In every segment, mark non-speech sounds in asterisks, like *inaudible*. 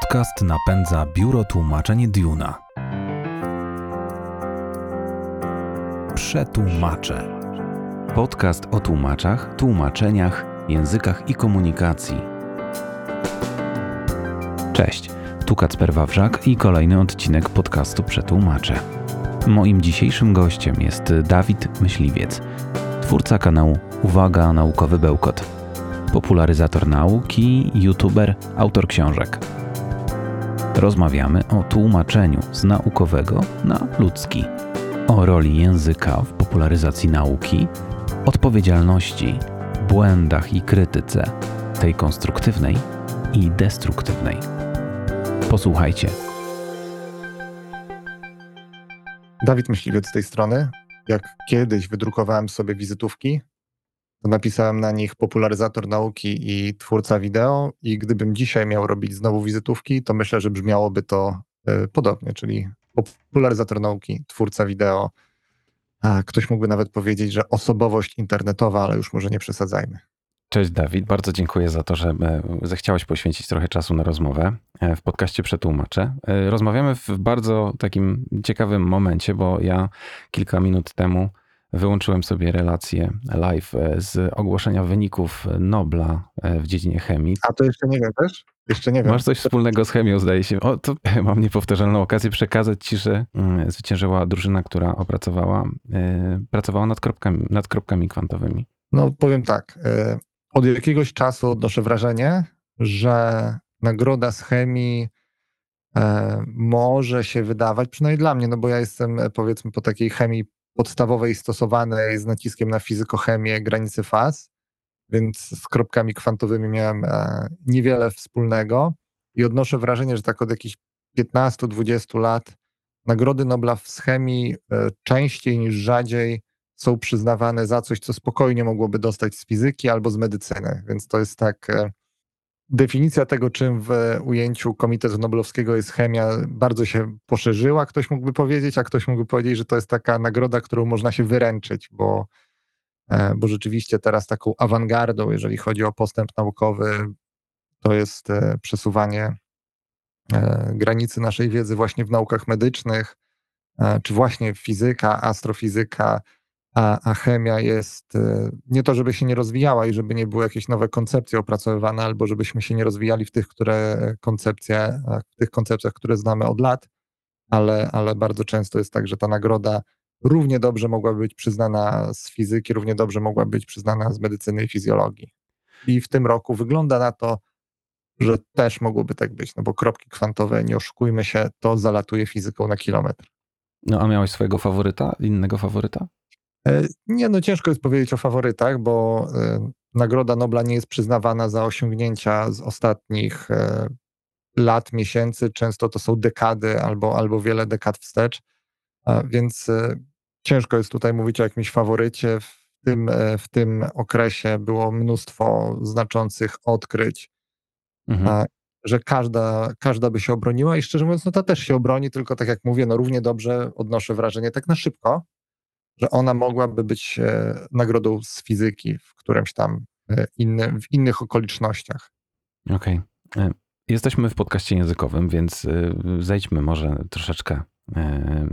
Podcast napędza biuro tłumaczeń Duna. Przetłumacze. Podcast o tłumaczach, tłumaczeniach, językach i komunikacji. Cześć, tu Kacper Wawrzak i kolejny odcinek podcastu Przetłumacze. Moim dzisiejszym gościem jest Dawid Myśliwiec, twórca kanału Uwaga Naukowy Bełkot popularyzator nauki, youtuber, autor książek. Rozmawiamy o tłumaczeniu z naukowego na ludzki, o roli języka w popularyzacji nauki, odpowiedzialności, błędach i krytyce, tej konstruktywnej i destruktywnej. Posłuchajcie. Dawid Myśliwiec z tej strony. Jak kiedyś wydrukowałem sobie wizytówki, napisałem na nich popularyzator nauki i twórca wideo i gdybym dzisiaj miał robić znowu wizytówki, to myślę, że brzmiałoby to y, podobnie, czyli popularyzator nauki, twórca wideo. A ktoś mógłby nawet powiedzieć, że osobowość internetowa, ale już może nie przesadzajmy. Cześć Dawid, bardzo dziękuję za to, że e, zechciałeś poświęcić trochę czasu na rozmowę e, w podcaście Przetłumaczę. Rozmawiamy w bardzo takim ciekawym momencie, bo ja kilka minut temu wyłączyłem sobie relację live e, z ogłoszenia wyników Nobla e, w dziedzinie chemii. A to jeszcze nie wiem też? Jeszcze nie wiem. Masz coś wspólnego z chemią, zdaje się. O, to *laughs* mam niepowtarzalną okazję przekazać ci, że mm, zwyciężyła drużyna, która opracowała, e, pracowała nad kropkami, nad kropkami kwantowymi. No powiem tak, od jakiegoś czasu odnoszę wrażenie, że nagroda z chemii może się wydawać, przynajmniej dla mnie, no bo ja jestem powiedzmy po takiej chemii podstawowej stosowanej z naciskiem na fizykochemię granicy faz, więc z kropkami kwantowymi miałem e, niewiele wspólnego i odnoszę wrażenie, że tak od jakichś 15-20 lat nagrody Nobla z chemii e, częściej niż rzadziej są przyznawane za coś, co spokojnie mogłoby dostać z fizyki albo z medycyny, więc to jest tak e, definicja tego, czym w ujęciu Komitetu Noblowskiego jest chemia, bardzo się poszerzyła, ktoś mógłby powiedzieć, a ktoś mógłby powiedzieć, że to jest taka nagroda, którą można się wyręczyć, bo, e, bo rzeczywiście teraz taką awangardą, jeżeli chodzi o postęp naukowy, to jest e, przesuwanie e, granicy naszej wiedzy właśnie w naukach medycznych, czy właśnie fizyka, astrofizyka, a, a chemia jest e, nie to, żeby się nie rozwijała i żeby nie były jakieś nowe koncepcje opracowywane, albo żebyśmy się nie rozwijali w tych, które koncepcje, w tych koncepcjach, które znamy od lat, ale, ale bardzo często jest tak, że ta nagroda równie dobrze mogła być przyznana z fizyki, równie dobrze mogła być przyznana z medycyny i fizjologii. I w tym roku wygląda na to, że też mogłoby tak być, no bo kropki kwantowe, nie oszukujmy się, to zalatuje fizyką na kilometr. No a miałeś swojego faworyta, innego faworyta? E, nie, no ciężko jest powiedzieć o faworytach, bo e, Nagroda Nobla nie jest przyznawana za osiągnięcia z ostatnich e, lat, miesięcy. Często to są dekady albo, albo wiele dekad wstecz, więc ciężko jest tutaj mówić o jakimś faworycie. W tym, w tym okresie było mnóstwo znaczących odkryć, mhm. że każda, każda by się obroniła i szczerze mówiąc, no ta też się obroni, tylko tak jak mówię, no równie dobrze odnoszę wrażenie tak na szybko, że ona mogłaby być e, nagrodą z fizyki w którymś tam e, inny, w innych okolicznościach. Okej. Okay. E, jesteśmy w podcaście językowym, więc zejdźmy może troszeczkę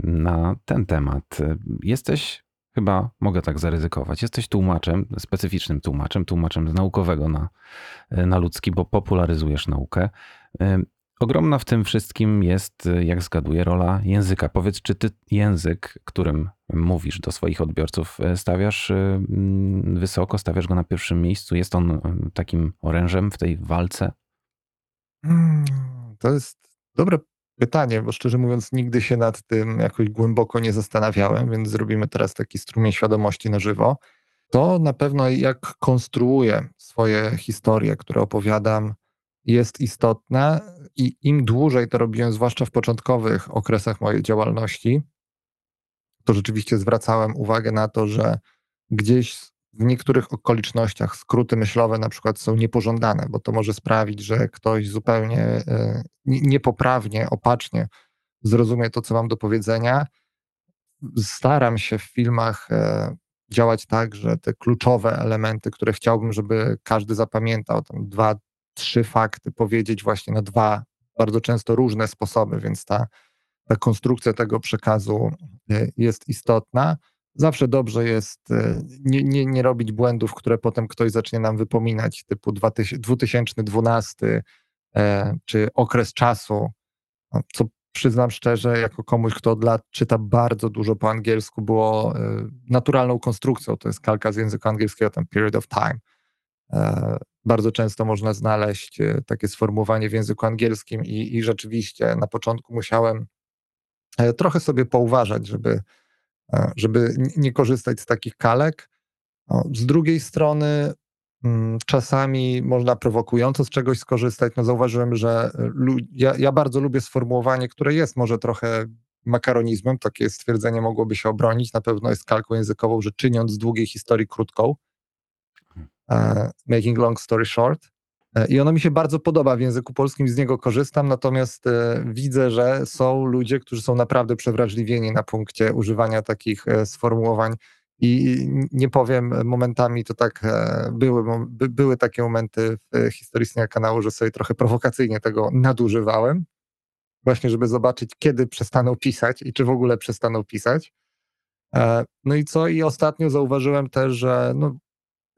na ten temat. Jesteś, chyba mogę tak zaryzykować, jesteś tłumaczem, specyficznym tłumaczem, tłumaczem z naukowego na, na ludzki, bo popularyzujesz naukę. Ogromna w tym wszystkim jest, jak zgaduję, rola języka. Powiedz, czy ty język, którym mówisz do swoich odbiorców, stawiasz y, mm, wysoko, stawiasz go na pierwszym miejscu? Jest on y, takim orężem w tej walce? Hmm, to jest dobre pytanie, bo szczerze mówiąc, nigdy się nad tym jakoś głęboko nie zastanawiałem, więc zrobimy teraz taki strumień świadomości na żywo. To na pewno, jak konstruuję swoje historie, które opowiadam, jest istotne i im dłużej to robiłem, zwłaszcza w początkowych okresach mojej działalności, to rzeczywiście zwracałem uwagę na to, że gdzieś w niektórych okolicznościach skróty myślowe na przykład są niepożądane, bo to może sprawić, że ktoś zupełnie e, niepoprawnie, opacznie zrozumie to, co mam do powiedzenia. Staram się w filmach e, działać tak, że te kluczowe elementy, które chciałbym, żeby każdy zapamiętał, tam dwa, trzy fakty powiedzieć właśnie na dwa bardzo często różne sposoby, więc ta, ta konstrukcja tego przekazu jest istotna. Zawsze dobrze jest nie, nie, nie robić błędów, które potem ktoś zacznie nam wypominać, typu 2012 czy okres czasu, co przyznam szczerze, jako komuś, kto od lat czyta bardzo dużo po angielsku, było e, naturalną konstrukcją. To jest kalka z języka angielskiego, ten period of time. E, bardzo często można znaleźć e, takie sformułowanie w języku angielskim i, i rzeczywiście na początku musiałem trochę sobie pouważać, żeby, żeby nie korzystać z takich kalek. Z drugiej strony Mm, czasami można prowokująco z czegoś skorzystać. No zauważyłem, że ja, ja bardzo lubię sformułowanie, które jest może trochę makaronizmem, takie stwierdzenie mogłoby się obronić, na pewno jest kalką językową, że czyniąc z długiej historii krótką, uh, making long story short. E, I ono mi się bardzo podoba w języku polskim, z niego korzystam, natomiast e, widzę, że są ludzie, którzy są naprawdę przewrażliwieni na punkcie używania takich sformułowań i nie powiem, momentami to tak e, były, były takie momenty w historii istnienia kanału, że sobie trochę prowokacyjnie tego nadużywałem, właśnie żeby zobaczyć, kiedy przestaną pisać i czy w ogóle przestaną pisać. E, no i co? I ostatnio zauważyłem też, że no,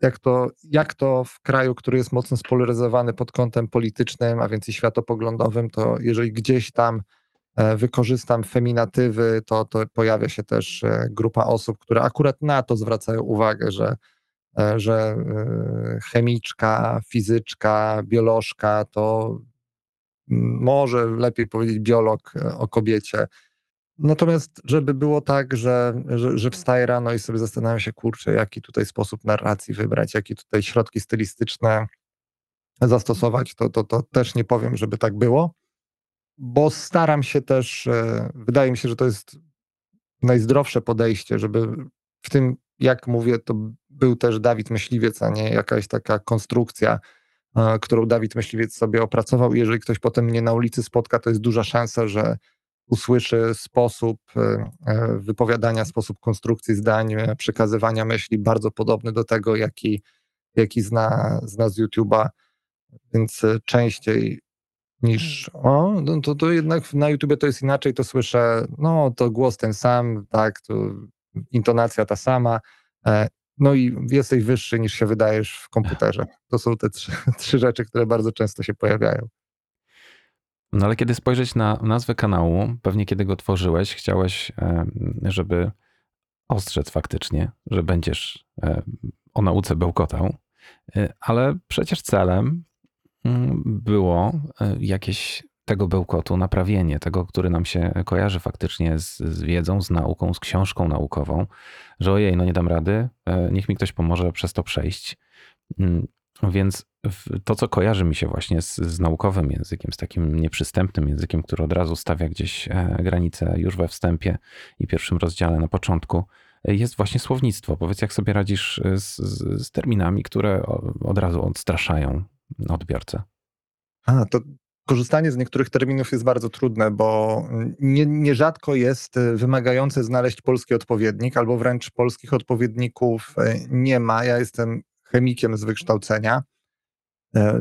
jak, to, jak to w kraju, który jest mocno spolaryzowany pod kątem politycznym, a więc i światopoglądowym, to jeżeli gdzieś tam E, wykorzystam feminatywy, to, to pojawia się też e, grupa osób, które akurat na to zwracają uwagę, że, e, że chemiczka, fizyczka, biolożka to może lepiej powiedzieć biolog o kobiecie. Natomiast, żeby było tak, że, że, że wstaję rano i sobie zastanawiam się, kurczę, jaki tutaj sposób narracji wybrać, jakie tutaj środki stylistyczne zastosować, to, to, to też nie powiem, żeby tak było bo staram się też, e, wydaje mi się, że to jest najzdrowsze podejście, żeby w tym, jak mówię, to był też Dawid Myśliwiec, a nie jakaś taka konstrukcja, e, którą Dawid Myśliwiec sobie opracował. Jeżeli ktoś potem mnie na ulicy spotka, to jest duża szansa, że usłyszy sposób e, wypowiadania, sposób konstrukcji zdań, przekazywania myśli bardzo podobny do tego, jaki, jaki zna, zna z YouTube'a, więc częściej niż o, no to, to jednak na YouTubie to jest inaczej, to słyszę, no to głos ten sam, tak, to intonacja ta sama, e, no i jesteś wyższy niż się wydajesz w komputerze. To są te trzy, trzy rzeczy, które bardzo często się pojawiają. No ale kiedy spojrzeć na nazwę kanału, pewnie kiedy go tworzyłeś, chciałeś, e, żeby ostrzec faktycznie, że będziesz e, o nauce bełkotał, ale przecież celem Mm, było e, jakieś tego bełkotu, naprawienie tego, który nam się kojarzy faktycznie z, z, wiedzą, z nauką, z książką naukową, że ojej, no nie dam rady, e, niech mi ktoś pomoże przez to przejść. Mm, więc to, co kojarzy mi się właśnie z, z naukowym językiem, z takim nieprzystępnym językiem, który od razu stawia gdzieś e, granice już we wstępie i pierwszym rozdziale na początku, jest właśnie słownictwo. Powiedz, jak sobie radzisz z, z, z terminami, które od razu odstraszają odbiorcę. A, to korzystanie z niektórych terminów jest bardzo trudne, bo nie, nierzadko jest wymagające znaleźć polski odpowiednik, albo wręcz polskich odpowiedników nie ma. Ja jestem chemikiem z wykształcenia,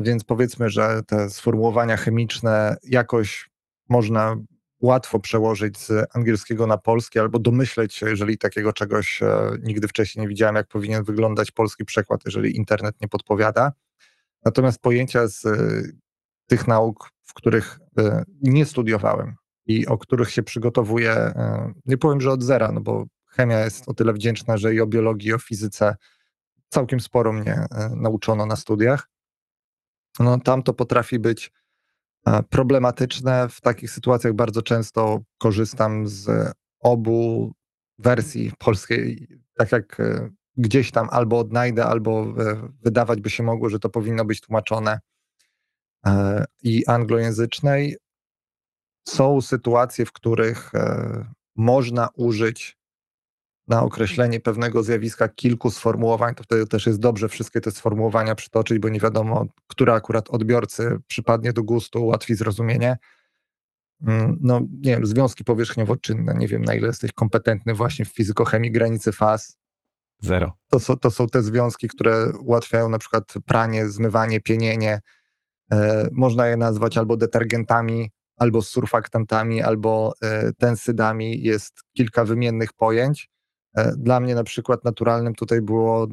więc powiedzmy, że te sformułowania chemiczne jakoś można łatwo przełożyć z angielskiego na polski, albo domyśleć się, jeżeli takiego czegoś nigdy wcześniej nie widziałem, jak powinien wyglądać polski przekład, jeżeli internet nie podpowiada. Natomiast pojęcia z y, tych nauk, w których nie studiowałem i o których się przygotowuję, nie powiem, że od zera, no bo chemia jest o tyle wdzięczna, że i o biologii, i o fizyce całkiem sporo mnie nauczono na studiach. No, tam to potrafi być problematyczne. W takich sytuacjach bardzo często korzystam z obu wersji polskiej, tak jak gdzieś tam albo odnajdę, albo wydawać by się mogło, że to powinno być tłumaczone e, i anglojęzycznej. Są sytuacje, w których e, można użyć na określenie pewnego zjawiska kilku sformułowań, to wtedy też jest dobrze wszystkie te sformułowania przytoczyć, bo nie wiadomo, które akurat odbiorcy przypadnie do gustu, ułatwi zrozumienie. Mm, no, nie wiem, związki powierzchniowo-czynne, nie wiem na ile jesteś kompetentny właśnie w fizykochemii granicy faz, Zero. To są, to są te związki, które ułatwiają na przykład pranie, zmywanie, pienienie. Można je nazwać albo detergentami, albo surfaktantami, albo tensydami. Jest kilka wymiennych pojęć. Dla mnie na przykład naturalnym tutaj było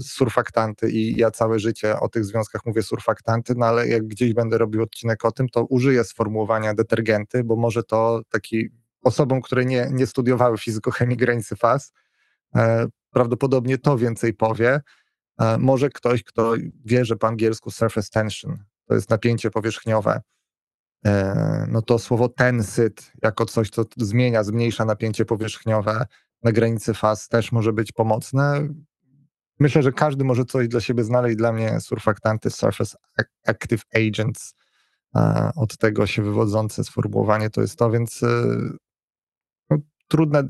surfaktanty i ja całe życie o tych związkach mówię surfaktanty, no ale jak gdzieś będę robił odcinek o tym, to użyję sformułowania detergenty, bo może to taki osobom, które nie, nie studiowały fizykochemii granicy faz, e, prawdopodobnie to więcej powie. E, może ktoś, kto wie, że po angielsku surface tension to jest napięcie powierzchniowe, e, no to słowo tensyt jako coś, co zmienia, zmniejsza napięcie powierzchniowe na granicy faz też może być pomocne. Myślę, że każdy może coś dla siebie znaleźć. Dla mnie surfaktanty, surface active agents, od tego się wywodzące sformułowanie to jest to, więc no, trudne.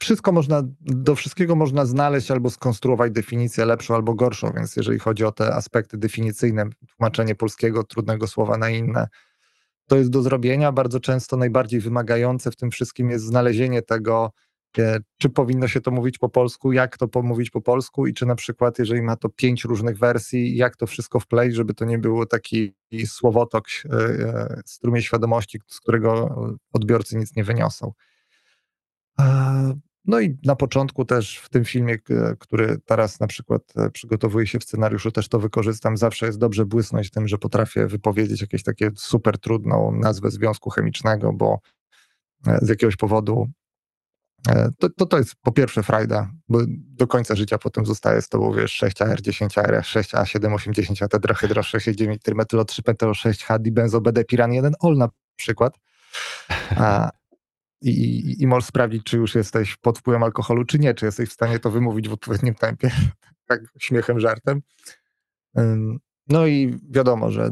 Wszystko można, do wszystkiego można znaleźć albo skonstruować definicję lepszą albo gorszą, więc jeżeli chodzi o te aspekty definicyjne, tłumaczenie polskiego trudnego słowa na inne, to jest do zrobienia. Bardzo często najbardziej wymagające w tym wszystkim jest znalezienie tego, czy powinno się to mówić po polsku, jak to pomówić po polsku i czy na przykład, jeżeli ma to pięć różnych wersji, jak to wszystko wpleść, żeby to nie było taki słowotok, e, e, strumień świadomości, z którego odbiorcy nic nie wyniosą. No i na początku też w tym filmie, który teraz na przykład e, przygotowuje się w scenariuszu, też to wykorzystam. Zawsze jest dobrze błysnąć tym, że potrafię wypowiedzieć jakieś takie super trudną nazwę związku chemicznego, bo z jakiegoś powodu E, to, to, to jest po pierwsze frajda, bo do końca życia potem zostaje z tobą, wiesz, 6AR, 10AR, 6A7, 80 tetrahydro, 6,9 trymetylo, 3 pentelo, 6 HD, benzo, BD, piran 1, ol na przykład. A, i, i, I możesz sprawdzić, czy już jesteś pod wpływem alkoholu, czy nie, czy jesteś w stanie to wymówić w odpowiednim tempie, *laughs* tak śmiechem, żartem. No i wiadomo, że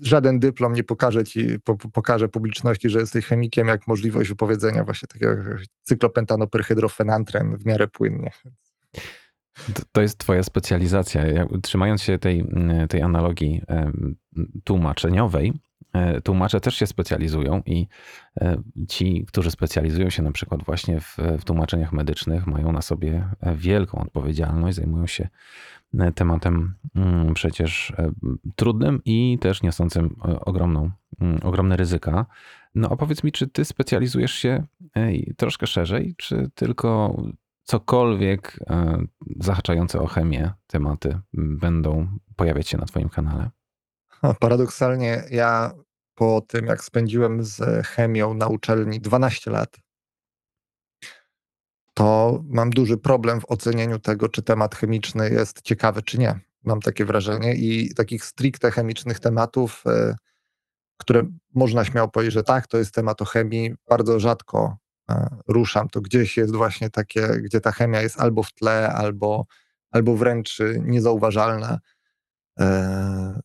żaden dyplom nie pokaże ci, po, pokaże publiczności, że jesteś chemikiem, jak możliwość wypowiedzenia właśnie takiego cyklopentanoperhydrofenantren w miarę płynnie. To, jest twoja specjalizacja. Trzymając się tej, tej analogii tłumaczeniowej, tłumacze też się specjalizują i e, ci, którzy specjalizują się na przykład właśnie w, w tłumaczeniach medycznych, mają na sobie wielką odpowiedzialność, zajmują się tematem mm, przecież e, trudnym i też niosącym e, ogromną, mm, ogromne ryzyka. No opowiedz mi, czy ty specjalizujesz się troszkę szerzej, czy tylko cokolwiek e, zahaczające o chemię tematy będą pojawiać się na twoim kanale? Paradoksalnie ja po tym, jak spędziłem z chemią na uczelni 12 lat, to mam duży problem w ocenieniu tego, czy temat chemiczny jest ciekawy, czy nie. Mam takie wrażenie i takich stricte chemicznych tematów, e, które można śmiało powiedzieć, że tak, to jest temat o chemii, bardzo rzadko e, ruszam. To gdzieś jest właśnie takie, gdzie ta chemia jest albo w tle, albo, albo wręcz niezauważalna. E,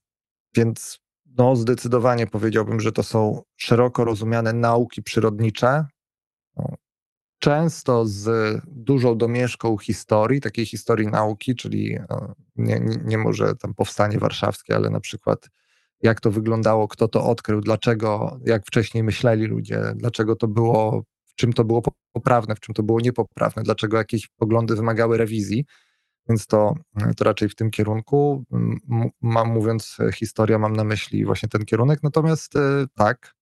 więc no, zdecydowanie powiedziałbym, że to są szeroko rozumiane nauki przyrodnicze, no, często z dużą domieszką historii, takiej historii nauki, czyli e, nie, nie, nie może tam powstanie warszawskie, ale na przykład jak to wyglądało, kto to odkrył, dlaczego, jak wcześniej myśleli ludzie, dlaczego to było, w czym to było poprawne, w czym to było niepoprawne, dlaczego jakieś poglądy wymagały rewizji. Więc to, to raczej w tym kierunku. Mam mówiąc historia, mam na myśli właśnie ten kierunek. Natomiast e, tak,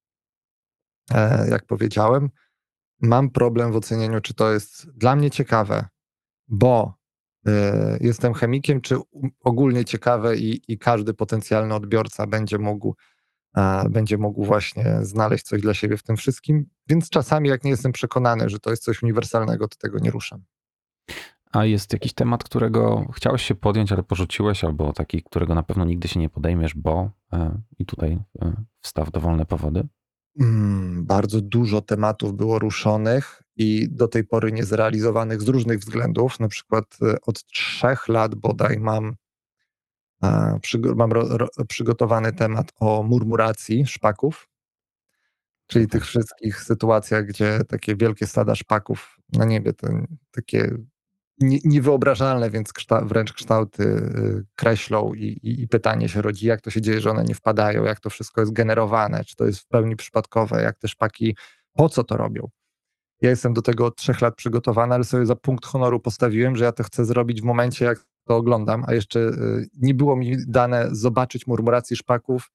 e, jak powiedziałem, mam problem w ocenieniu, czy to jest dla mnie ciekawe, bo y, jestem chemikiem, czy ogólnie ciekawe i, i każdy potencjalny odbiorca będzie mógł, będzie mógł właśnie znaleźć coś dla siebie w tym wszystkim. Więc czasami, jak nie jestem przekonany, że to jest coś uniwersalnego, to tego nie ruszam. A jest jakiś temat, którego chciałeś się podjąć, ale porzuciłeś, albo taki, którego na pewno nigdy się nie podejmiesz, bo e, i tutaj e, wstaw dowolne powody? Mm, bardzo dużo tematów było ruszonych i do tej pory niezrealizowanych z różnych względów. Na przykład e, od trzech lat bodaj mam, mam ro, ro, przygotowany temat o murmuracji szpaków, czyli tych wszystkich sytuacjach, gdzie takie wielkie stada szpaków na niebie, to takie niewyobrażalne, więc kształ, wręcz kształty y, kreślą i, i, i, pytanie się rodzi, jak to się dzieje, że one nie wpadają, jak to wszystko jest generowane, czy to jest w pełni przypadkowe, jak te szpaki, po co to robią. Ja jestem do tego od trzech lat przygotowany, ale sobie za punkt honoru postawiłem, że ja to chcę zrobić w momencie, jak to oglądam, a jeszcze y, nie było mi dane zobaczyć murmuracji szpaków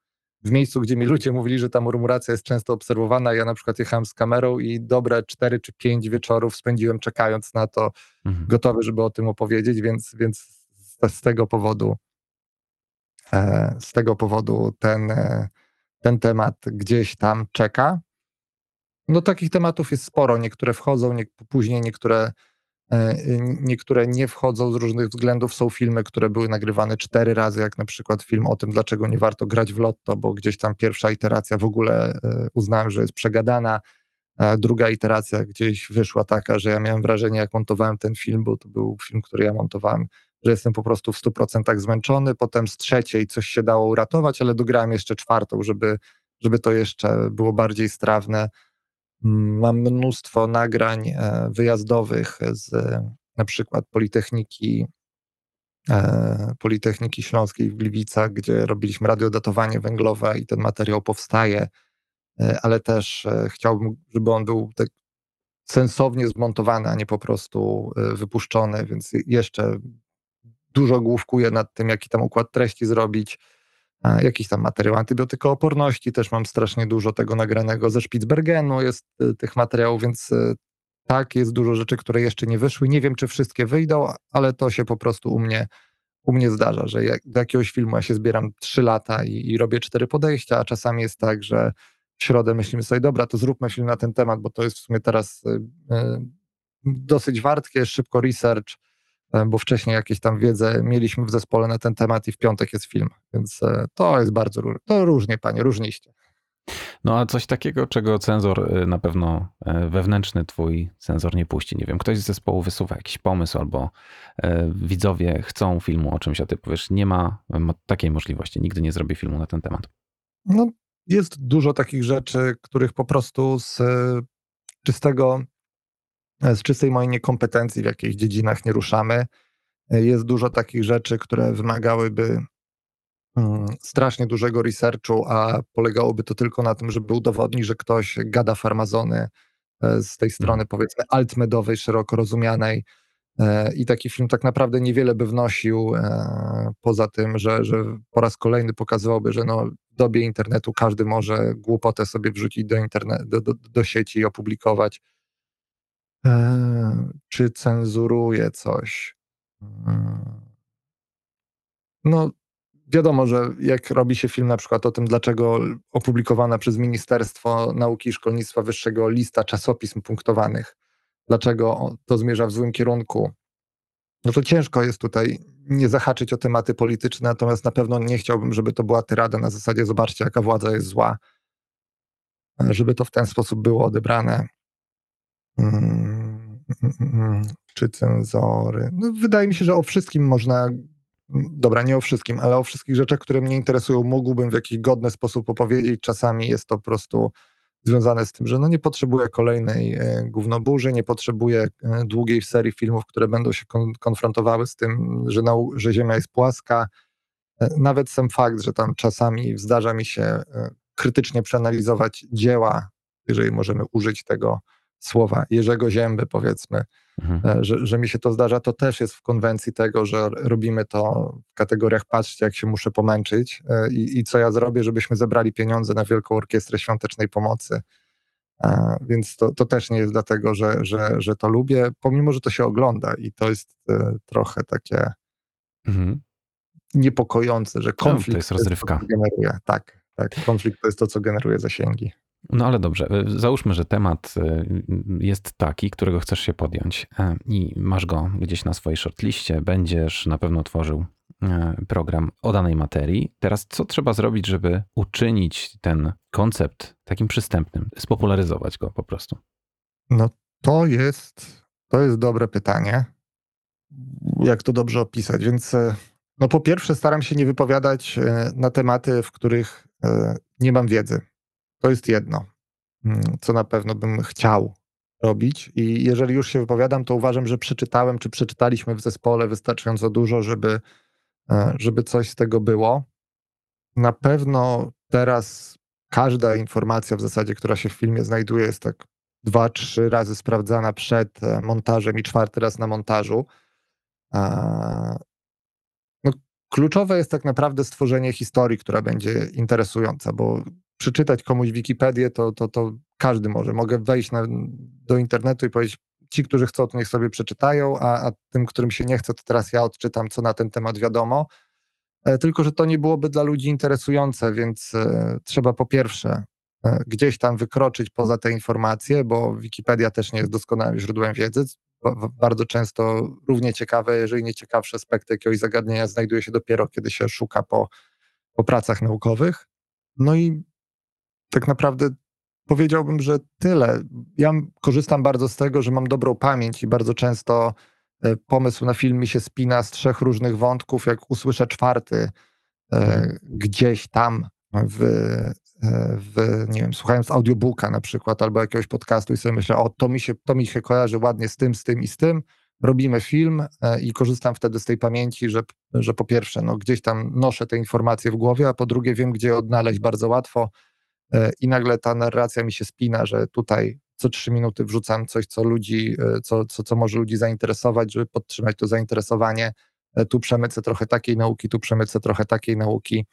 w miejscu, gdzie mi ludzie mówili, że ta murmuracja jest często obserwowana. Ja na przykład jechałem z kamerą i dobre cztery czy pięć wieczorów spędziłem czekając na to, mhm. gotowy, żeby o tym opowiedzieć, więc, więc z, z tego powodu e, z tego powodu ten, e, ten temat gdzieś tam czeka. No takich tematów jest sporo, niektóre wchodzą, nie, później niektóre niektóre nie wchodzą z różnych względów. Są filmy, które były nagrywane cztery razy, jak na przykład film o tym, dlaczego nie warto grać w lotto, bo gdzieś tam pierwsza iteracja w ogóle e, uznałem, że jest przegadana. Druga iteracja gdzieś wyszła taka, że ja miałem wrażenie, jak montowałem ten film, bo to był film, który ja montowałem, że jestem po prostu w 100% zmęczony. Potem z trzeciej coś się dało uratować, ale dograłem jeszcze czwartą, żeby, żeby to jeszcze było bardziej strawne. Mam mnóstwo nagrań e, wyjazdowych z na przykład Politechniki, e, Politechniki Śląskiej w Gliwicach, gdzie robiliśmy radiodatowanie węglowe i ten materiał powstaje, e, ale też chciałbym, żeby on był tak sensownie zmontowany, a nie po prostu wypuszczony, więc jeszcze dużo główkuję nad tym, jaki tam układ treści zrobić jakiś tam materiał antybiotykooporności, też mam strasznie dużo tego nagranego ze Spitsbergenu, jest y, tych materiałów, więc y, tak, jest dużo rzeczy, które jeszcze nie wyszły. Nie wiem, czy wszystkie wyjdą, ale to się po prostu u mnie, u mnie zdarza, że jak, do jakiegoś filmu ja się zbieram trzy lata i, i robię cztery podejścia, a czasami jest tak, że w środę myślimy sobie, dobra, to zróbmy film na ten temat, bo to jest w sumie teraz y, y, dosyć wartkie, szybko research, bo wcześniej jakieś tam wiedzę mieliśmy w zespole na ten temat i w piątek jest film, więc e, to jest bardzo. To różnie, panie, różniście. No a coś takiego, czego cenzor e, na pewno wewnętrzny twój cenzor nie puści. Nie wiem, ktoś z zespołu wysuwa jakiś pomysł albo widzowie chcą filmu o czymś, a ty powiesz, nie ma takiej możliwości, nigdy nie zrobię filmu na ten temat. No, jest dużo takich rzeczy, których po prostu z czystego z czystej mojej niekompetencji w jakichś dziedzinach nie ruszamy. Jest dużo takich rzeczy, które wymagałyby mm, strasznie dużego researchu, a polegałoby to tylko na tym, żeby udowodnić, że ktoś gada farmazony e, z tej strony mhm. powiedzmy altmedowej, szeroko rozumianej e, i taki film tak naprawdę niewiele by wnosił, e, poza tym, że, że po raz kolejny pokazywałby, że no, w dobie internetu każdy może głupotę sobie wrzucić do, internet, do, do, do sieci i opublikować czy cenzuruje coś? Mm. No, wiadomo, że jak robi się film na przykład o tym, dlaczego opublikowana przez Ministerstwo Nauki i Szkolnictwa Wyższego lista czasopism punktowanych, dlaczego to zmierza w złym kierunku, no to ciężko jest tutaj nie zahaczyć o tematy polityczne, natomiast na pewno nie chciałbym, żeby to była tyrada na zasadzie zobaczcie, jaka władza jest zła, żeby to w ten sposób było odebrane. Mm, *laughs* czy cenzory? No, wydaje mi się, że o wszystkim można. Dobra, nie o wszystkim, ale o wszystkich rzeczach, które mnie interesują, mógłbym w jakiś godny sposób opowiedzieć. Czasami jest to po prostu związane z tym, że no nie potrzebuję kolejnej e, gównoburzy, nie potrzebuję e, długiej serii filmów, które będą się kon konfrontowały z tym, że, że Ziemia jest płaska. E, nawet sam fakt, że tam czasami zdarza mi się krytycznie przeanalizować dzieła, jeżeli możemy użyć tego słowa Jerzego Zięby, powiedzmy, mhm. E, że, że mi się to zdarza, to też jest w konwencji tego, że robimy to w kategoriach patrzcie, jak się muszę pomęczyć e, i, i co ja zrobię, żebyśmy zebrali pieniądze na Wielką Orkiestrę Świątecznej Pomocy. A, e, więc to, to też nie jest dlatego, że, że, że to lubię, pomimo, że to się ogląda i to jest e, trochę takie mhm. niepokojące, że konflikt no, to jest rozrywka. To, generuje. Tak, tak, konflikt to jest to, co generuje zasięgi. No ale dobrze, e, załóżmy, że temat e, jest taki, którego chcesz się podjąć e, i masz go gdzieś na swojej shortliście, będziesz na pewno tworzył program o danej materii. Teraz co trzeba zrobić, żeby uczynić ten koncept takim przystępnym, spopularyzować go po prostu? No to jest, to jest dobre pytanie. Jak to dobrze opisać? Więc no po pierwsze staram się nie wypowiadać na tematy, w których nie mam wiedzy. To jest jedno, mm, co na pewno bym chciał robić. I jeżeli już się wypowiadam, to uważam, że przeczytałem, czy przeczytaliśmy w zespole wystarczająco dużo, żeby, e, żeby coś z tego było. Na pewno teraz każda informacja w zasadzie, która się w filmie znajduje, jest tak dwa, trzy razy sprawdzana przed e, montażem i czwarty raz na montażu. No, kluczowe jest tak naprawdę stworzenie historii, która będzie interesująca, bo przeczytać komuś Wikipedię to, to, to każdy może. Mogę wejść na, do internetu i powiedzieć, ci, którzy chcą, to niech sobie przeczytają, a, a tym, którym się nie chce, to teraz ja odczytam, co na ten temat wiadomo. E, tylko, że to nie byłoby dla ludzi interesujące, więc e, trzeba po pierwsze e, gdzieś tam wykroczyć poza te informacje, bo Wikipedia też nie jest doskonałym źródłem wiedzy. Bardzo często równie ciekawe, jeżeli nie ciekawsze aspekty jakiegoś zagadnienia znajduje się dopiero, kiedy się szuka po, po pracach naukowych. No i tak naprawdę powiedziałbym, że tyle. Ja korzystam bardzo z tego, że mam dobrą pamięć i bardzo często e, pomysł na film mi się spina z trzech różnych wątków. Jak usłyszę czwarty e, gdzieś tam w, e, w, nie wiem, słuchając audiobooka na przykład albo jakiegoś podcastu i sobie myślę, o to mi się, to mi się kojarzy ładnie z tym, z tym i z tym, robimy film i korzystam wtedy z tej pamięci, że, że po pierwsze, no, gdzieś tam noszę te informacje w głowie, a po drugie wiem, gdzie je odnaleźć bardzo łatwo E, i nagle ta narracja mi się spina, że tutaj co trzy minuty wrzucam coś, co ludzi, e, co, co, co może ludzi zainteresować, żeby podtrzymać to zainteresowanie. E, tu przemycę trochę takiej nauki, tu przemycę trochę takiej nauki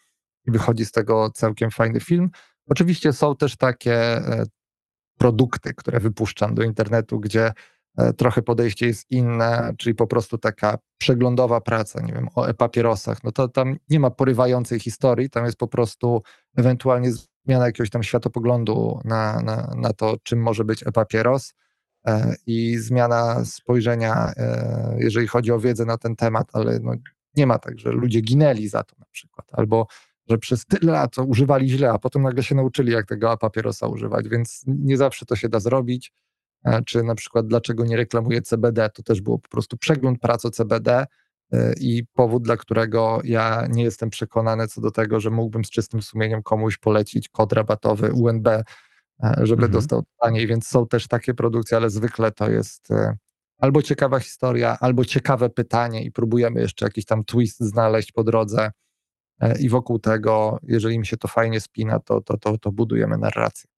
i wychodzi z tego całkiem fajny film. Oczywiście są też takie produkty, które wypuszczam do internetu, gdzie trochę podejście jest inne, czyli po prostu taka przeglądowa praca, nie wiem, o e-papierosach. No to tam nie ma porywającej historii, tam jest po prostu ewentualnie zmiana jakiegoś tam światopoglądu na, na, na to, czym może być e-papieros e, i zmiana spojrzenia, e, jeżeli chodzi o wiedzę na ten temat, ale no, nie ma tak, że ludzie ginęli za to na przykład, albo że przez tyle lat używali źle, a potem nagle się nauczyli, jak tego papierosa używać, więc nie zawsze to się da zrobić. E, czy na przykład dlaczego nie reklamuje CBD, to też było po prostu przegląd pracy CBD, i powód, dla którego ja nie jestem przekonany co do tego, że mógłbym z czystym sumieniem komuś polecić kod rabatowy UNB, e, żeby mhm. dostał taniej, więc są też takie produkcje, ale zwykle to jest e, albo ciekawa historia, albo ciekawe pytanie i próbujemy jeszcze jakiś tam twist znaleźć po drodze e, i wokół tego, jeżeli mi się to fajnie spina, to, to, to, to budujemy narrację.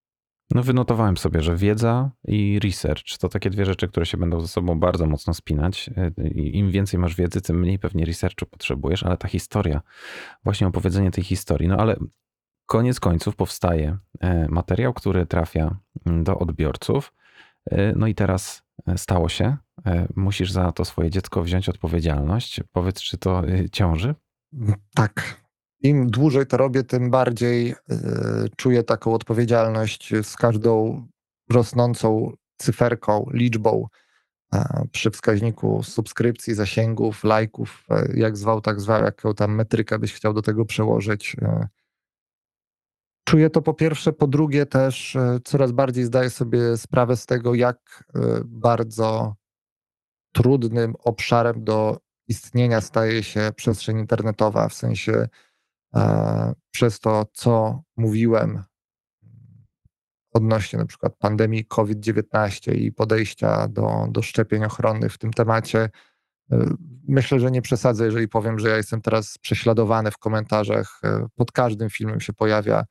No, wynotowałem sobie, że wiedza i research to takie dwie rzeczy, które się będą ze sobą bardzo mocno spinać. I Im więcej masz wiedzy, tym mniej pewnie researchu potrzebujesz, ale ta historia, właśnie opowiedzenie tej historii. No ale koniec końców powstaje e, materiał, który trafia mm, do odbiorców. E, no i teraz e, stało się. Musisz za to swoje dziecko wziąć odpowiedzialność. Powiedz, czy to ciąży? Tak, im dłużej to robię, tym bardziej y, czuję taką odpowiedzialność z każdą rosnącą cyferką, liczbą przy wskaźniku subskrypcji, zasięgów, lajków, e, jak zwał, tak zwał, jaką tam metrykę byś chciał do tego przełożyć. E. Czuję to po pierwsze, po drugie też e, coraz bardziej zdaję sobie sprawę z tego, jak bardzo trudnym obszarem do istnienia staje się przestrzeń internetowa, w sensie przez to, co mówiłem odnośnie na przykład pandemii COVID-19 i podejścia do, do szczepień ochronnych w tym temacie, y, myślę, że nie przesadzę, jeżeli powiem, że ja jestem teraz prześladowany w komentarzach. Y, pod każdym filmem się pojawia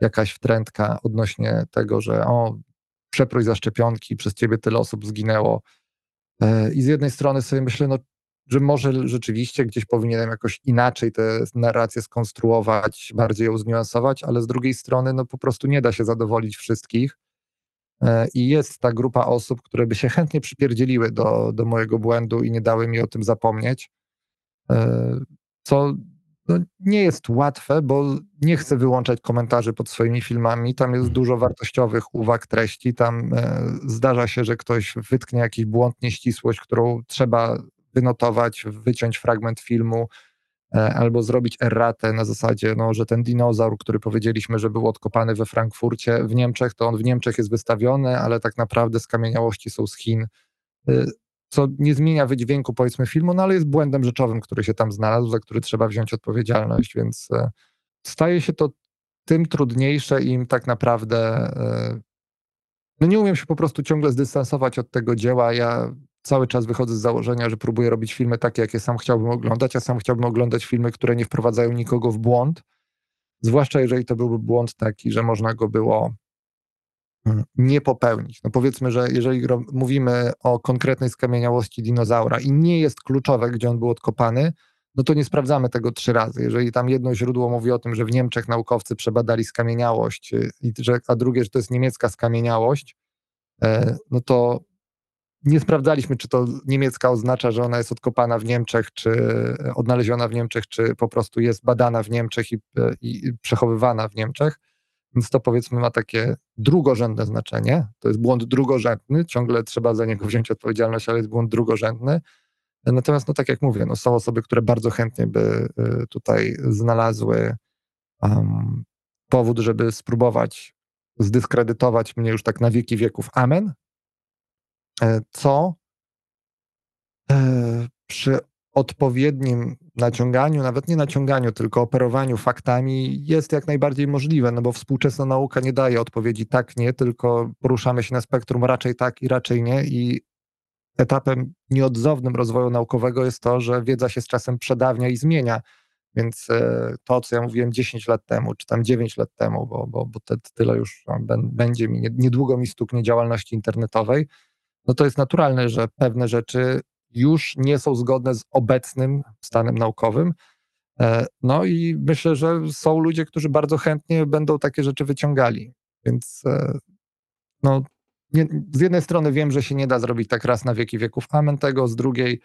jakaś wtrętka odnośnie tego, że o, przeprój za szczepionki, przez ciebie tyle osób zginęło. I z jednej strony sobie myślę, no że może rzeczywiście gdzieś powinienem jakoś inaczej tę narrację skonstruować, bardziej ją zniuansować, ale z drugiej strony no po prostu nie da się zadowolić wszystkich. E, I jest ta grupa osób, które by się chętnie przypierdzieliły do, do mojego błędu i nie dały mi o tym zapomnieć. E, co no, nie jest łatwe, bo nie chcę wyłączać komentarzy pod swoimi filmami. Tam jest dużo wartościowych uwag, treści. Tam e, zdarza się, że ktoś wytknie jakiś błąd, nieścisłość, którą trzeba wynotować, wyciąć fragment filmu e, albo zrobić erratę na zasadzie, no, że ten dinozaur, który powiedzieliśmy, że był odkopany we Frankfurcie w Niemczech, to on w Niemczech jest wystawiony, ale tak naprawdę skamieniałości są z Chin, e, co nie zmienia wydźwięku powiedzmy filmu, no ale jest błędem rzeczowym, który się tam znalazł, za który trzeba wziąć odpowiedzialność, więc e, staje się to tym trudniejsze im tak naprawdę no nie umiem się po prostu ciągle zdystansować od tego dzieła. Ja cały czas wychodzę z założenia, że próbuję robić filmy takie, jakie sam chciałbym oglądać, a sam chciałbym oglądać filmy, które nie wprowadzają nikogo w błąd. Zwłaszcza jeżeli to byłby błąd taki, że można go było mm, nie popełnić. No powiedzmy, że jeżeli mówimy o konkretnej skamieniałości dinozaura i nie jest kluczowe, gdzie on był odkopany, no to nie sprawdzamy tego trzy razy. Jeżeli tam jedno źródło mówi o tym, że w Niemczech naukowcy przebadali skamieniałość, a drugie, że to jest niemiecka skamieniałość, no to nie sprawdzaliśmy, czy to niemiecka oznacza, że ona jest odkopana w Niemczech, czy odnaleziona w Niemczech, czy po prostu jest badana w Niemczech i, i przechowywana w Niemczech. Więc to powiedzmy ma takie drugorzędne znaczenie. To jest błąd drugorzędny, ciągle trzeba za niego wziąć odpowiedzialność, ale jest błąd drugorzędny. Natomiast, no tak jak mówię, no są osoby, które bardzo chętnie by y, tutaj znalazły um, powód, żeby spróbować zdyskredytować mnie już tak na wieki wieków. Amen. E, co e, przy odpowiednim naciąganiu, nawet nie naciąganiu, tylko operowaniu faktami jest jak najbardziej możliwe, no bo współczesna nauka nie daje odpowiedzi tak, nie, tylko poruszamy się na spektrum raczej tak i raczej nie i etapem nieodzownym rozwoju naukowego jest to, że wiedza się z czasem przedawnia i zmienia. Więc e, to, co ja mówiłem 10 lat temu, czy tam 9 lat temu, bo, bo, bo te, tyle już będzie mi, niedługo mi stuknie działalności internetowej, no to jest naturalne, że pewne rzeczy już nie są zgodne z obecnym stanem naukowym. E, no i myślę, że są ludzie, którzy bardzo chętnie będą takie rzeczy wyciągali. Więc e, no, nie, z jednej strony wiem, że się nie da zrobić tak raz na wieki wieków amen tego, z drugiej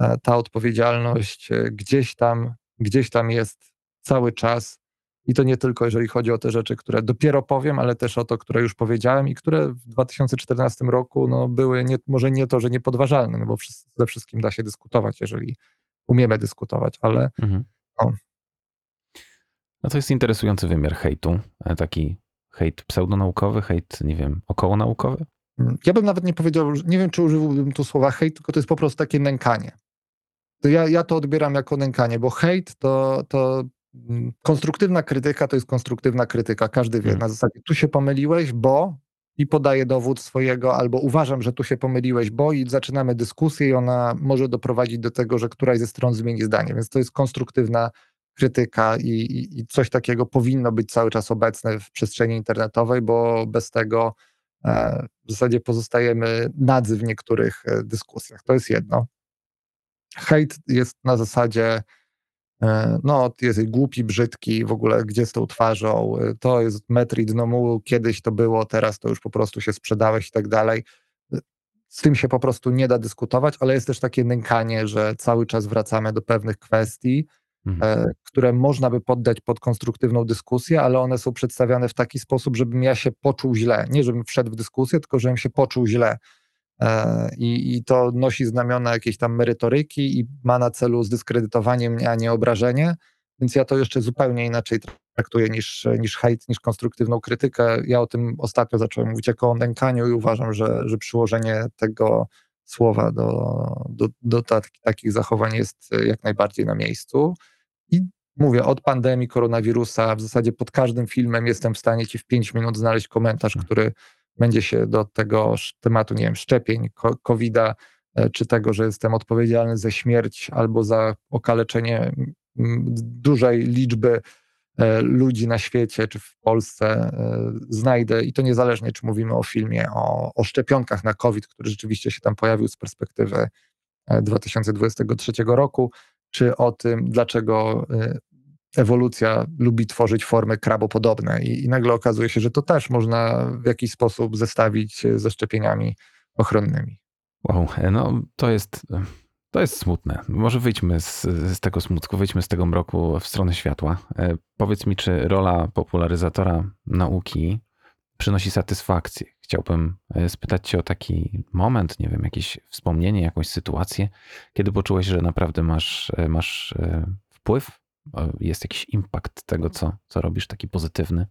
e, ta odpowiedzialność gdzieś tam, gdzieś tam jest cały czas i to nie tylko jeżeli chodzi o te rzeczy, które dopiero powiem, ale też o to, które już powiedziałem i które w 2014 roku no, były nie, może nie to, że niepodważalne, no bo ze wszystkim da się dyskutować, jeżeli umiemy dyskutować, ale mhm. no. no to jest interesujący wymiar hejtu, e, taki hejt pseudonaukowy, hejt, nie wiem, okołonaukowy? Mm, ja bym nawet nie powiedział, nie wiem, czy użyłbym tu słowa hejt, tylko to jest po prostu takie nękanie. To ja, ja to odbieram jako nękanie, bo hejt to, to konstruktywna krytyka to jest konstruktywna krytyka. Każdy wie hmm. na zasadzie, tu się pomyliłeś, bo i podaje dowód swojego, albo uważam, że tu się pomyliłeś, bo i zaczynamy dyskusję i ona może doprowadzić do tego, że któraś ze stron zmieni zdanie. Więc to jest konstruktywna krytyka i, i, i coś takiego powinno być cały czas obecne w przestrzeni internetowej, bo bez tego e, w zasadzie pozostajemy nadzy w niektórych e, dyskusjach. To jest jedno. Hejt jest na zasadzie no, ty jesteś głupi, brzydki, w ogóle gdzie z tą twarzą, e, to jest metr i dno mułu, kiedyś to było, teraz to już po prostu się sprzedałeś i tak dalej. E, z tym się po prostu nie da dyskutować, ale jest też takie nękanie, że cały czas wracamy do pewnych kwestii, mhm. które można by poddać pod konstruktywną dyskusję, ale one są przedstawiane w taki sposób, żebym ja się poczuł źle. Nie żebym wszedł w dyskusję, tylko żebym się poczuł źle. E, I, I, to nosi znamiona jakiejś tam merytoryki i ma na celu zdyskredytowanie mnie, a nie obrażenie. Więc ja to jeszcze zupełnie inaczej traktuję niż, niż hejt, niż konstruktywną krytykę. Ja o tym ostatnio zacząłem mówić jako o nękaniu i uważam, że, że przyłożenie tego słowa do, do, do takich zachowań jest jak najbardziej na miejscu. I mówię, od pandemii koronawirusa w zasadzie pod każdym filmem jestem w stanie ci w 5 minut znaleźć komentarz, hmm. który będzie się do tego tematu, nie wiem, szczepień, COVID-a, e, czy tego, że jestem odpowiedzialny za śmierć albo za okaleczenie dużej liczby e, ludzi na świecie, czy w Polsce e, znajdę, i to niezależnie, czy mówimy o filmie o, o szczepionkach na COVID, który rzeczywiście się tam pojawił z perspektywy 2023 roku, czy o tym, dlaczego ewolucja lubi tworzyć formy krabopodobne i, i nagle okazuje się, że to też można w jakiś sposób zestawić ze szczepieniami ochronnymi. Wow, no to jest, to jest smutne. Może wyjdźmy z, z tego smutku, wyjdźmy z tego mroku w stronę światła. E, powiedz mi, czy rola popularyzatora nauki przynosi satysfakcję? Chciałbym e, spytać Cię o taki moment, nie wiem, jakieś wspomnienie, jakąś sytuację, kiedy poczułeś, że naprawdę masz, e, masz wpływ jest jakiś impact tego, co, co robisz, taki pozytywny?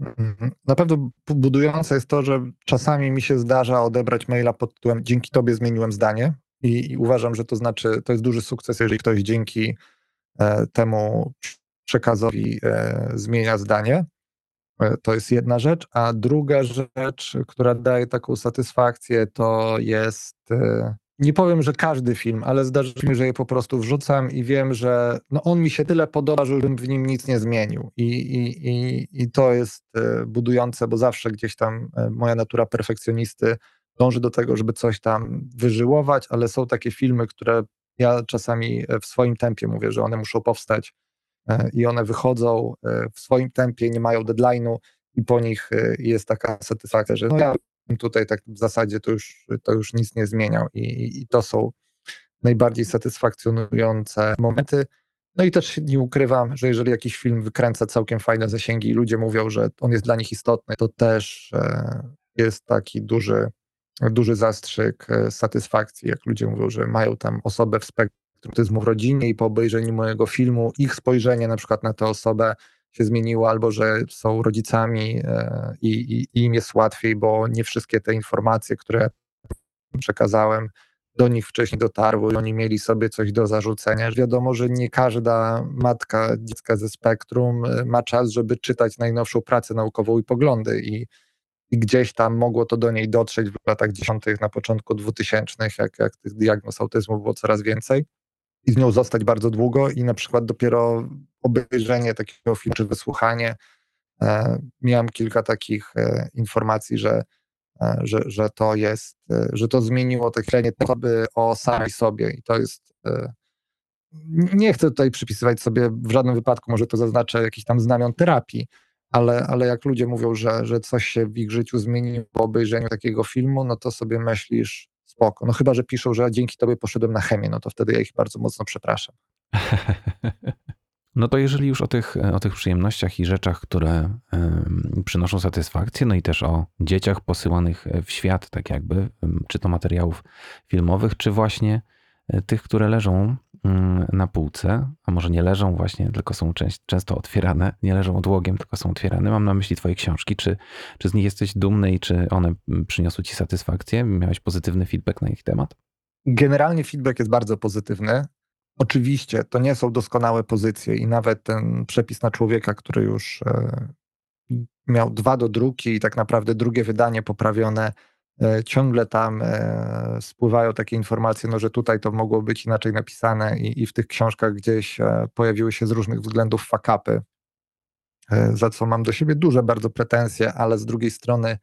Mhm. Na pewno budujące jest to, że czasami mi się zdarza odebrać maila pod tytułem dzięki tobie zmieniłem zdanie i, i uważam, że to znaczy, to jest duży sukces, jeżeli ktoś dzięki e, temu przekazowi e, zmienia zdanie. E, to jest jedna rzecz, a druga rzecz, która daje taką satysfakcję, to jest e, nie powiem, że każdy film, ale zdarza się mi, że je po prostu wrzucam i wiem, że no on mi się tyle podoba, żebym w nim nic nie zmienił. I, i, i, i to jest e, budujące, bo zawsze gdzieś tam e, moja natura perfekcjonisty dąży do tego, żeby coś tam wyżyłować, ale są takie filmy, które ja czasami w swoim tempie mówię, że one muszą powstać i one wychodzą w swoim tempie, nie mają deadline'u i po nich jest taka satysfakcja, że no ja tutaj tak w zasadzie to już, to już nic nie zmieniał i, i to są najbardziej satysfakcjonujące momenty. No i też nie ukrywam, że jeżeli jakiś film wykręca całkiem fajne zasięgi i ludzie mówią, że on jest dla nich istotny, to też e, jest taki duży, duży zastrzyk e, satysfakcji, jak ludzie mówią, że mają tam osobę w spektrum autyzmu w rodzinie i po obejrzeniu mojego filmu ich spojrzenie na przykład na tę osobę się zmieniło, albo że są rodzicami e, i, i, i im jest łatwiej, bo nie wszystkie te informacje, które przekazałem, do nich wcześniej dotarły. I oni mieli sobie coś do zarzucenia. Wiadomo, że nie każda matka dziecka ze spektrum e, ma czas, żeby czytać najnowszą pracę naukową i poglądy. I, i gdzieś tam mogło to do niej dotrzeć w latach dziesiątych, na początku dwutysięcznych, jak, jak tych diagnoz autyzmu było coraz więcej. I z nią zostać bardzo długo i na przykład dopiero obejrzenie takiego filmu czy wysłuchanie e, miałem kilka takich e, informacji, że, e, że, że to jest, że to zmieniło to myślenie osoby o samej sobie i to jest nie chcę tutaj przypisywać sobie w żadnym wypadku, może to zaznaczę jakiś tam znamion terapii, ale, ale jak ludzie mówią, że, że coś się w ich życiu zmieni po obejrzeniu takiego filmu, no to sobie myślisz, spoko. No chyba, że piszą, że dzięki tobie poszedłem na chemię, no to wtedy ja ich bardzo mocno przepraszam. *laughs* No to jeżeli już o tych, o tych przyjemnościach i rzeczach, które przynoszą satysfakcję, no i też o dzieciach posyłanych w świat, tak jakby, czy to materiałów filmowych, czy właśnie e, tych, które leżą Mm, na półce, a może nie leżą właśnie, tylko są często otwierane, nie leżą odłogiem, tylko są otwierane. Mam na myśli Twoje książki. Czy, czy z nich jesteś dumny i czy one przyniosły Ci satysfakcję? Miałeś pozytywny feedback na ich temat? Generalnie feedback jest bardzo pozytywny. Oczywiście to nie są doskonałe pozycje i nawet ten przepis na człowieka, który już e, miał dwa do druki i tak naprawdę drugie wydanie poprawione, E, ciągle tam e, spływają takie informacje, no, że tutaj to mogło być inaczej napisane i, i w tych książkach gdzieś pojawiły się z różnych względów fakapy, za co mam do siebie duże bardzo pretensje, ale z drugiej strony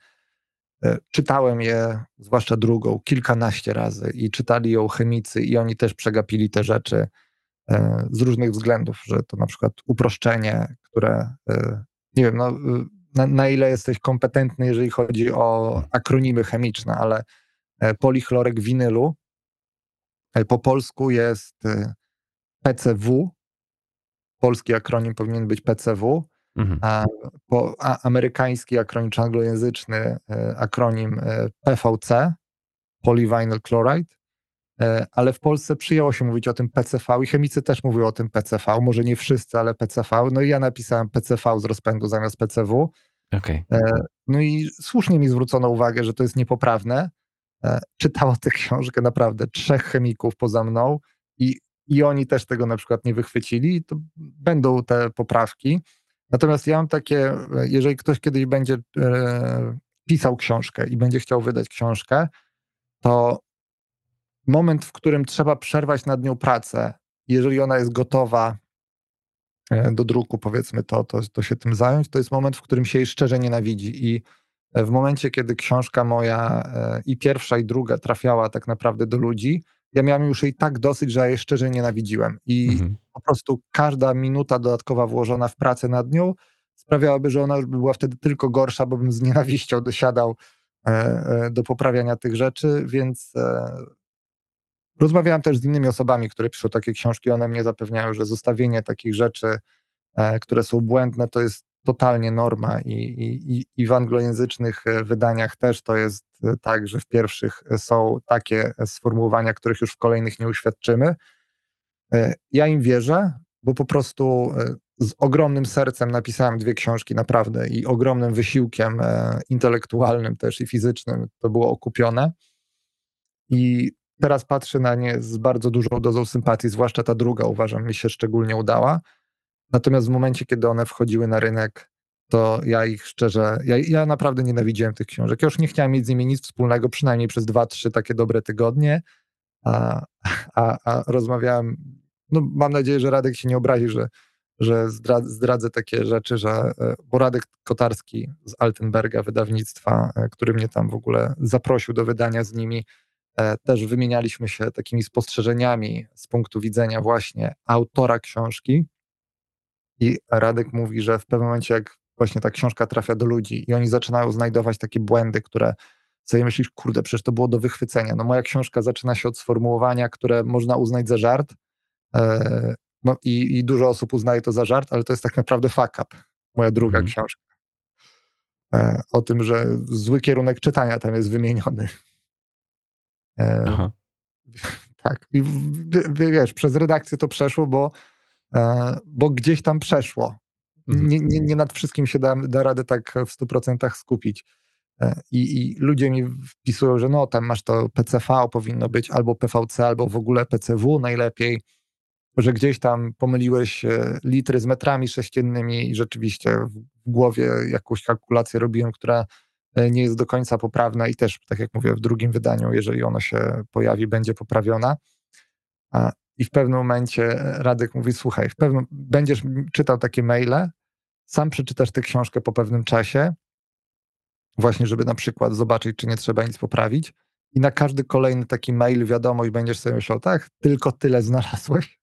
czytałem je, zwłaszcza drugą, kilkanaście razy i czytali ją chemicy i oni też przegapili te rzeczy z różnych względów, że to na przykład uproszczenie, które nie wiem, no na, na, ile jesteś kompetentny, jeżeli chodzi o akronimy chemiczne, ale e, polichlorek winylu e, po polsku jest e, PCW. Polski akronim powinien być PCW, mhm. a, po, a amerykański akronim czy anglojęzyczny akronim PVC, polyvinyl chloride. Ale w Polsce przyjęło się mówić o tym PCV i chemicy też mówią o tym PCV, może nie wszyscy, ale PCV. No i ja napisałem PCV z rozpędu zamiast PCW. Okay. No i słusznie mi zwrócono uwagę, że to jest niepoprawne. E, czytało tę książkę naprawdę trzech chemików poza mną i, i oni też tego na przykład nie wychwycili. To będą te poprawki. Natomiast ja mam takie, jeżeli ktoś kiedyś będzie e, pisał książkę i będzie chciał wydać książkę, to moment, w którym trzeba przerwać nad nią pracę, jeżeli ona jest gotowa E, do druku, powiedzmy, to, to, to się tym zająć, to jest moment, w którym się jej szczerze nienawidzi. I w momencie, kiedy książka moja e, i pierwsza, i druga trafiała tak naprawdę do ludzi, ja miałem już jej tak dosyć, że ja jej szczerze nienawidziłem. I mhm. po prostu każda minuta dodatkowa włożona w pracę nad nią sprawiałaby, że ona była wtedy tylko gorsza, bo bym z nienawiścią dosiadał e, do poprawiania tych rzeczy, więc Rozmawiałem też z innymi osobami, które piszą takie książki, one mnie zapewniają, że zostawienie takich rzeczy, e, które są błędne, to jest totalnie norma i, i, i w anglojęzycznych e, wydaniach też to jest e, tak, że w pierwszych są takie sformułowania, których już w kolejnych nie uświadczymy. Ja im wierzę, bo po prostu z ogromnym sercem napisałem dwie książki, naprawdę, i ogromnym wysiłkiem intelektualnym też i fizycznym to było okupione. I Teraz patrzę na nie z bardzo dużą dozą sympatii, zwłaszcza ta druga uważam mi się szczególnie udała. Natomiast w momencie, kiedy one wchodziły na rynek, to ja ich szczerze, ja, ja naprawdę nienawidziłem tych książek. Ja już nie chciałem mieć z nimi nic wspólnego, przynajmniej przez dwa, trzy takie dobre tygodnie. A, a, a rozmawiałem, no mam nadzieję, że Radek się nie obrazi, że, że zdradzę, zdradzę takie rzeczy, że, e, bo Radek Kotarski z Altenberga, wydawnictwa, e, który mnie tam w ogóle zaprosił do wydania z nimi, e, też wymienialiśmy się takimi spostrzeżeniami z punktu widzenia właśnie autora książki. I Radek mówi, że w pewnym momencie, jak właśnie ta książka trafia do ludzi i oni zaczynają znajdować takie błędy, które sobie myślisz, kurde, przecież to było do wychwycenia. No moja książka zaczyna się od sformułowania, które można uznać za żart, e, no i, i dużo osób uznaje to za żart, ale to jest tak naprawdę fuck up. Moja druga mhm. książka. E, o tym, że zły kierunek czytania tam jest wymieniony. E, Aha. *laughs* Tak. I wiesz, przez redakcję to przeszło, bo, bo gdzieś tam przeszło. Mhm. Nie, nie, nie nad wszystkim się da, da radę tak w 100% skupić. I, I, ludzie mi wpisują, że no tam masz to PCV, powinno być albo PVC, albo w ogóle PCW najlepiej że gdzieś tam pomyliłeś e, litry z metrami sześciennymi i rzeczywiście w głowie jakąś kalkulację robiłem, która e, nie jest do końca poprawna i też, tak jak mówię, w drugim wydaniu, jeżeli ono się pojawi, będzie poprawiona. I w pewnym momencie Radek mówi, słuchaj, w pewnym, będziesz czytał takie maile, sam przeczytasz tę książkę po pewnym czasie, właśnie żeby na przykład zobaczyć, czy nie trzeba nic poprawić i na każdy kolejny taki mail, wiadomość będziesz sobie myślał, tak, tylko tyle znalazłeś,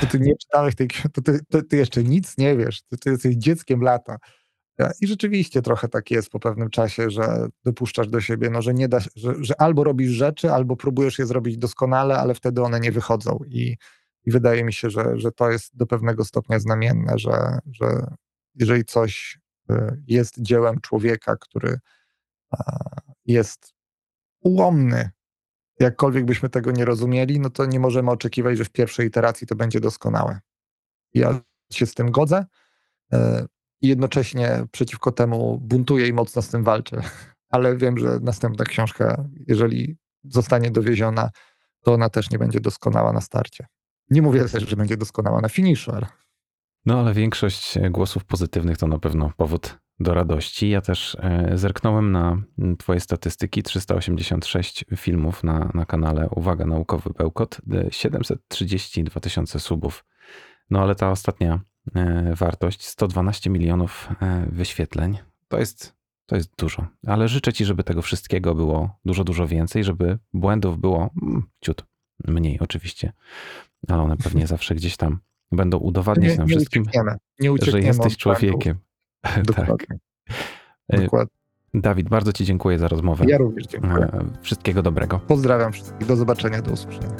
to ty nie czytałeś tej to ty, to ty jeszcze nic nie wiesz, ty, ty jesteś dzieckiem lata. I rzeczywiście trochę tak jest po pewnym czasie, że dopuszczasz do siebie, no, że nie da, że, że albo robisz rzeczy, albo próbujesz je zrobić doskonale, ale wtedy one nie wychodzą. I, i wydaje mi się, że, że to jest do pewnego stopnia znamienne, że, że jeżeli coś y, jest dziełem człowieka, który jest ułomny jakkolwiek byśmy tego nie rozumieli, no to nie możemy oczekiwać, że w pierwszej iteracji to będzie doskonałe. Ja się z tym godzę e, i jednocześnie przeciwko temu buntuję i mocno z tym walczę. *laughs* Ale wiem, że następna książka, jeżeli zostanie dowieziona, to ona też nie będzie doskonała na starcie. Nie mówię też, że będzie doskonała na finiszu, ale... No ale większość głosów pozytywnych to na pewno powód do radości. Ja też e, zerknąłem na Twoje statystyki. 386 filmów na, na kanale Uwaga Naukowy Bełkot, 732 tysiące subów. No ale ta ostatnia e, wartość 112 milionów e, wyświetleń to jest, to jest dużo. Ale życzę Ci, żeby tego wszystkiego było dużo, dużo więcej, żeby błędów było mm, ciut mniej oczywiście, ale one pewnie *laughs* zawsze gdzieś tam będą udowadniać nie, nam nie wszystkim, uciekniemy. Nie uciekniemy że jesteś człowiekiem. *laughs* Dokładnie. tak. Dokładnie. Dawid, bardzo Ci dziękuję za rozmowę. Ja również dziękuję. E, wszystkiego dobrego. Pozdrawiam wszystkich. Do zobaczenia, do usłyszenia.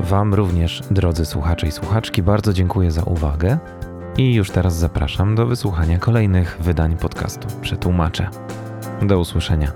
Wam również, drodzy słuchacze i słuchaczki, bardzo dziękuję za uwagę i już teraz zapraszam do wysłuchania kolejnych wydań podcastu Przetłumaczę. Do usłyszenia.